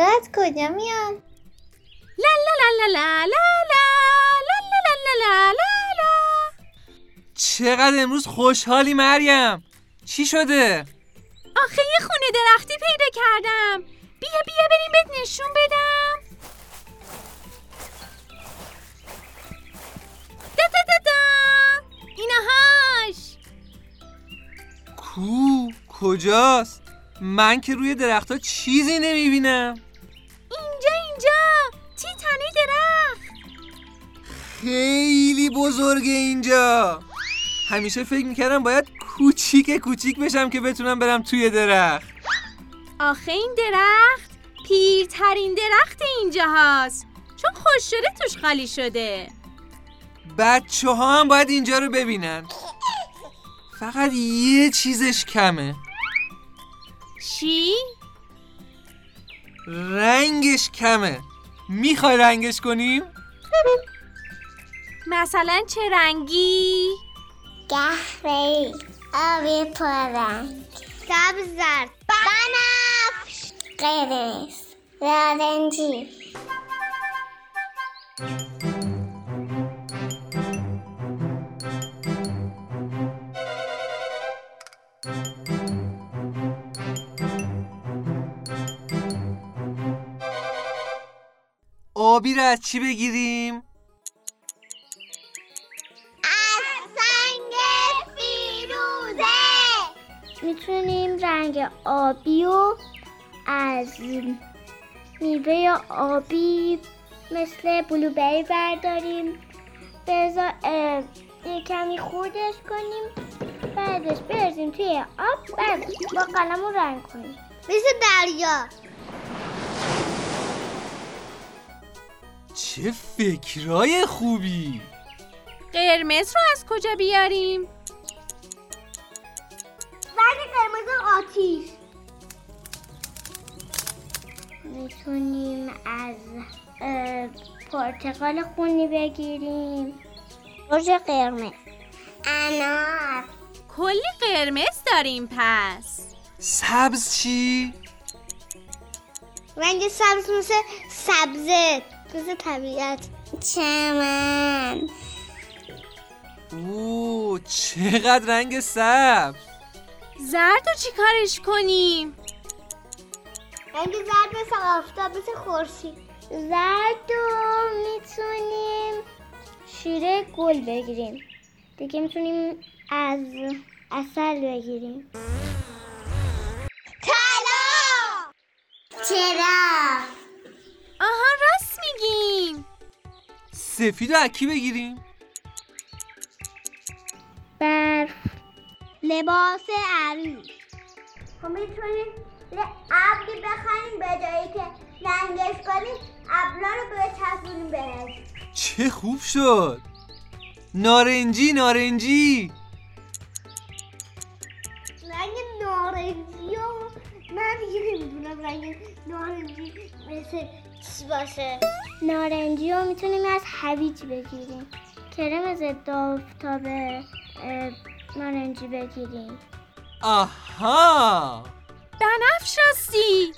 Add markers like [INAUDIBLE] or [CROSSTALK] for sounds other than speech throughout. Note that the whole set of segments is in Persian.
صدا کجا میان لا لا لا لا لا لا لا لا لا لا چقدر امروز خوشحالی مریم چی شده؟ آخه یه خونه درختی پیدا کردم بیا بیا بریم بهت نشون بدم دا دا دا اینهاش کو کجاست؟ من که روی درختها چیزی نمی‌بینم خیلی بزرگه اینجا. همیشه فکر می‌کردم باید کوچیک کوچیک بشم که بتونم برم توی درخت. آخه این درخت پیرترین درخت اینجا هست چون خوش شده توش خالی شده. بچه ها هم باید اینجا رو ببینن. فقط یه چیزش کمه. چی؟ رنگش کمه. می‌خوای رنگش کنیم؟ مثلا چه رنگی؟ قهوه‌ای آبی پررنگ. سبز زرد بنفش. قرمز. نارنجی آبی رو از چی بگیریم؟ می‌تونیم رنگ آبی و از میوه آبی مثل بلوبری برداریم. بذار یه کمی خوردش کنیم. بعدش بریزیم توی آب بعد با قلم رو رنگ کنیم. مثل دریا. چه فکرای خوبی. قرمز رو از کجا بیاریم؟ رنگ قرمز آتیش. می‌تونیم از پرتقال خونی بگیریم. رژ قرمز. انار. کلی قرمز داریم پس. سبز چی؟ رنگ سبز مثل سبزه مثل طبیعت. چمن. اوه چقدر رنگ سبز. زرد رو چی کارش کنیم؟ رنگ زرد مثل آفتاب مثل خورشید. زرد رو می‌تونیم شیره گل بگیریم. دیگه می‌تونیم از اصل بگیریم. طلا! چرا؟ آها راست میگین سفید رو از کی بگیریم؟ لباس عروس. خب می‌تونیم یه ابری بخریم به جایی که رنگش کنیم ابرا رو بچسبونیم بهش. چه خوب شد. نارنجی نارنجی. رنگ نارنجی و من دیگه نمی‌دونم رنگ نارنجی مثل چی باشه؟ نارنجی رو می‌تونیم از هویج بگیریم. کرم ضد آفتاب نارنجی بگیریم. آها! بنفش راستی.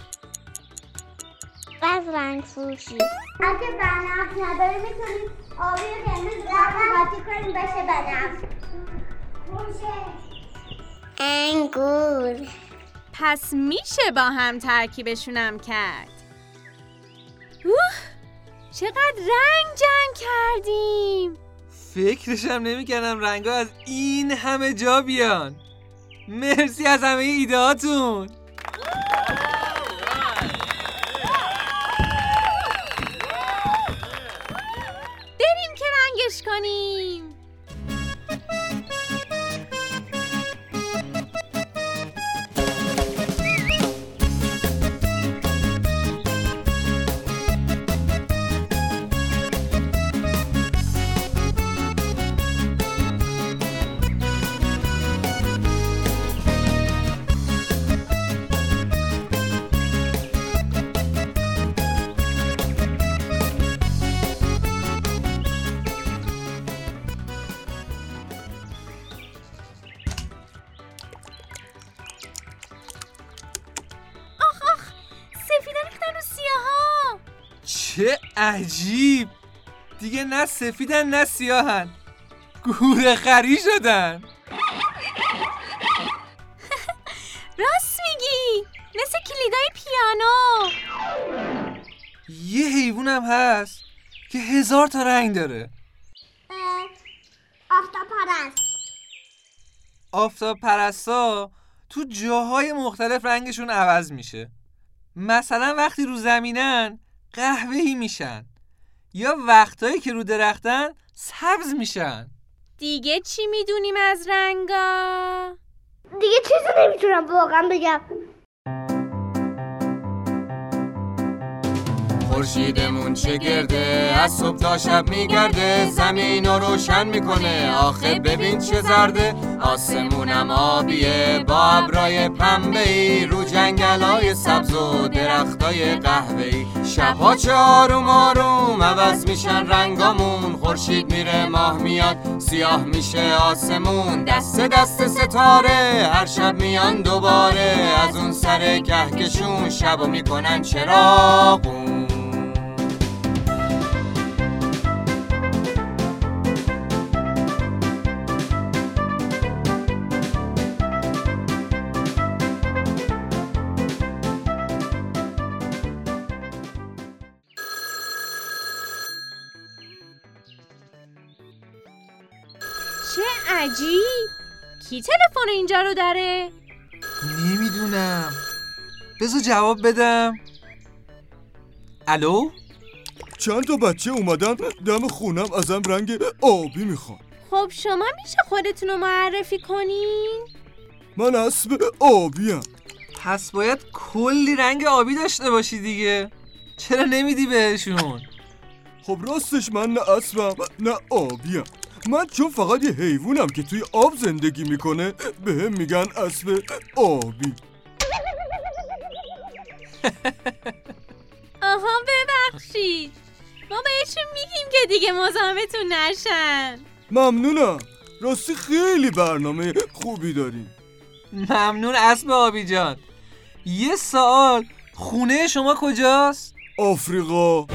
از رنگ فروشی. اگه بنفش نداره می‌تونیم آبی و قرمز قاطی کنیم بشه بنفش. انگور. پس میشه با هم ترکیبشونم کرد. اوه چقدر رنگ جمع کردیم. فکرشم نمی‌کردم رنگا از این همه جا بیان. مرسی از همه ایدهاتون چه عجیب. دیگه نه سفیدن نه سیاهن. گوره خری شدن. [LAUGHS] راست میگی. مثل کلیدای پیانو. یه حیوانم هست که هزار تا رنگ داره. آفتاب پرست آفتاب پرستا تو جاهای مختلف رنگشون عوض میشه. مثلا وقتی رو زمینن قهوه‌ای میشن. یا وقتایی که رو درختن سبز میشن. دیگه چی می‌دونیم از رنگا؟ دیگه چیزی نمی‌تونم واقعا بگم. خورشیدمون چه گرده؟ از صبح تا شب میگرده زمین رو روشن می‌کنه. آخه ببین چه زرده. آسمونم آبیه با ابرای پنبه ای رو جنگلای سبز و درختای قهوه ای شبها چه آروم آروم عوض میشن رنگامون. خورشید میره ماه میاد سیاه میشه آسمون. دست دست ستاره هر شب میان دوباره. از اون سر کهکشون شبو می‌کنن چراغون. عجیب کی تلفن اینجا رو داره؟ نمی‌دونم. بذار جواب بدم. الو؟ چند تا بچه اومدن دم خونم ازم رنگ آبی می‌خوان. خب شما میشه خودتون رو معرفی کنین؟ من اسب آبیم. پس باید کلی رنگ آبی داشته باشی دیگه. چرا نمیدی بهشون؟ خب راستش من نه اسبم نه آبیم. من چون فقط یه حیوانم که توی آب زندگی می‌کنه به هم میگن اسب آبی. [LAUGHS] آها ببخشید. ما بهشون میگیم که دیگه مزاحمتون نشن. ممنونم. راستی خیلی برنامه خوبی داریم. ممنون اسب آبی جان. یه سوال. خونه شما کجاست؟ آفریقا.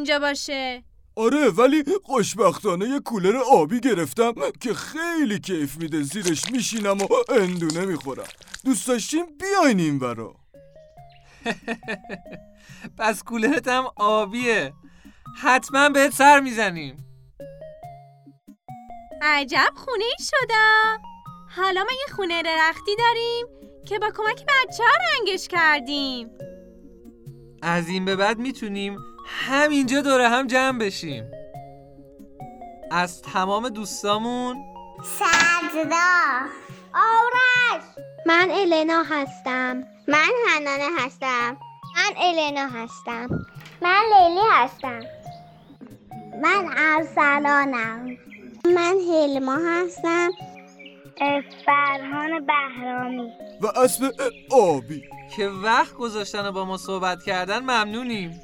اینجا باشه. آره ولی خوشبختانه یه کولر آبی گرفتم که خیلی کیف میده. زیرش میشینم و اندونه می‌خورم. دوست داشتیم بیاین این ورا [LAUGHS] پس کولرت هم آبیه. حتما بهت سر می‌زنیم. عجب خونه ای شده. حالا ما یه خونه درختی داریم که با کمک بچه ها رنگش کردیم. از این به بعد می‌تونیم همینجا دوره هم جمع بشیم. از تمام دوستامون. سجدا. آرش. من النا هستم. من هنانه هستم. من النا هستم. من لیلی هستم. من ارسلانم. من هلما هستم. فرهان بهرامی. و اسب آبی. که وقت گذاشتن و با ما صحبت کردن ممنونیم.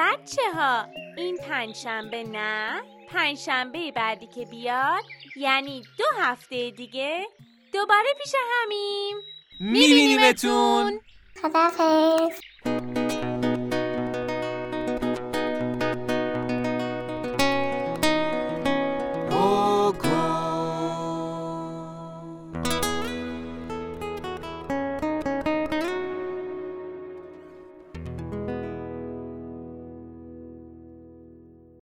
بچه ها این پنجشنبه نه پنجشنبه بعدی که بیاد یعنی دو هفته دیگه دوباره پیش همیم. میبینیمتون. خدافظ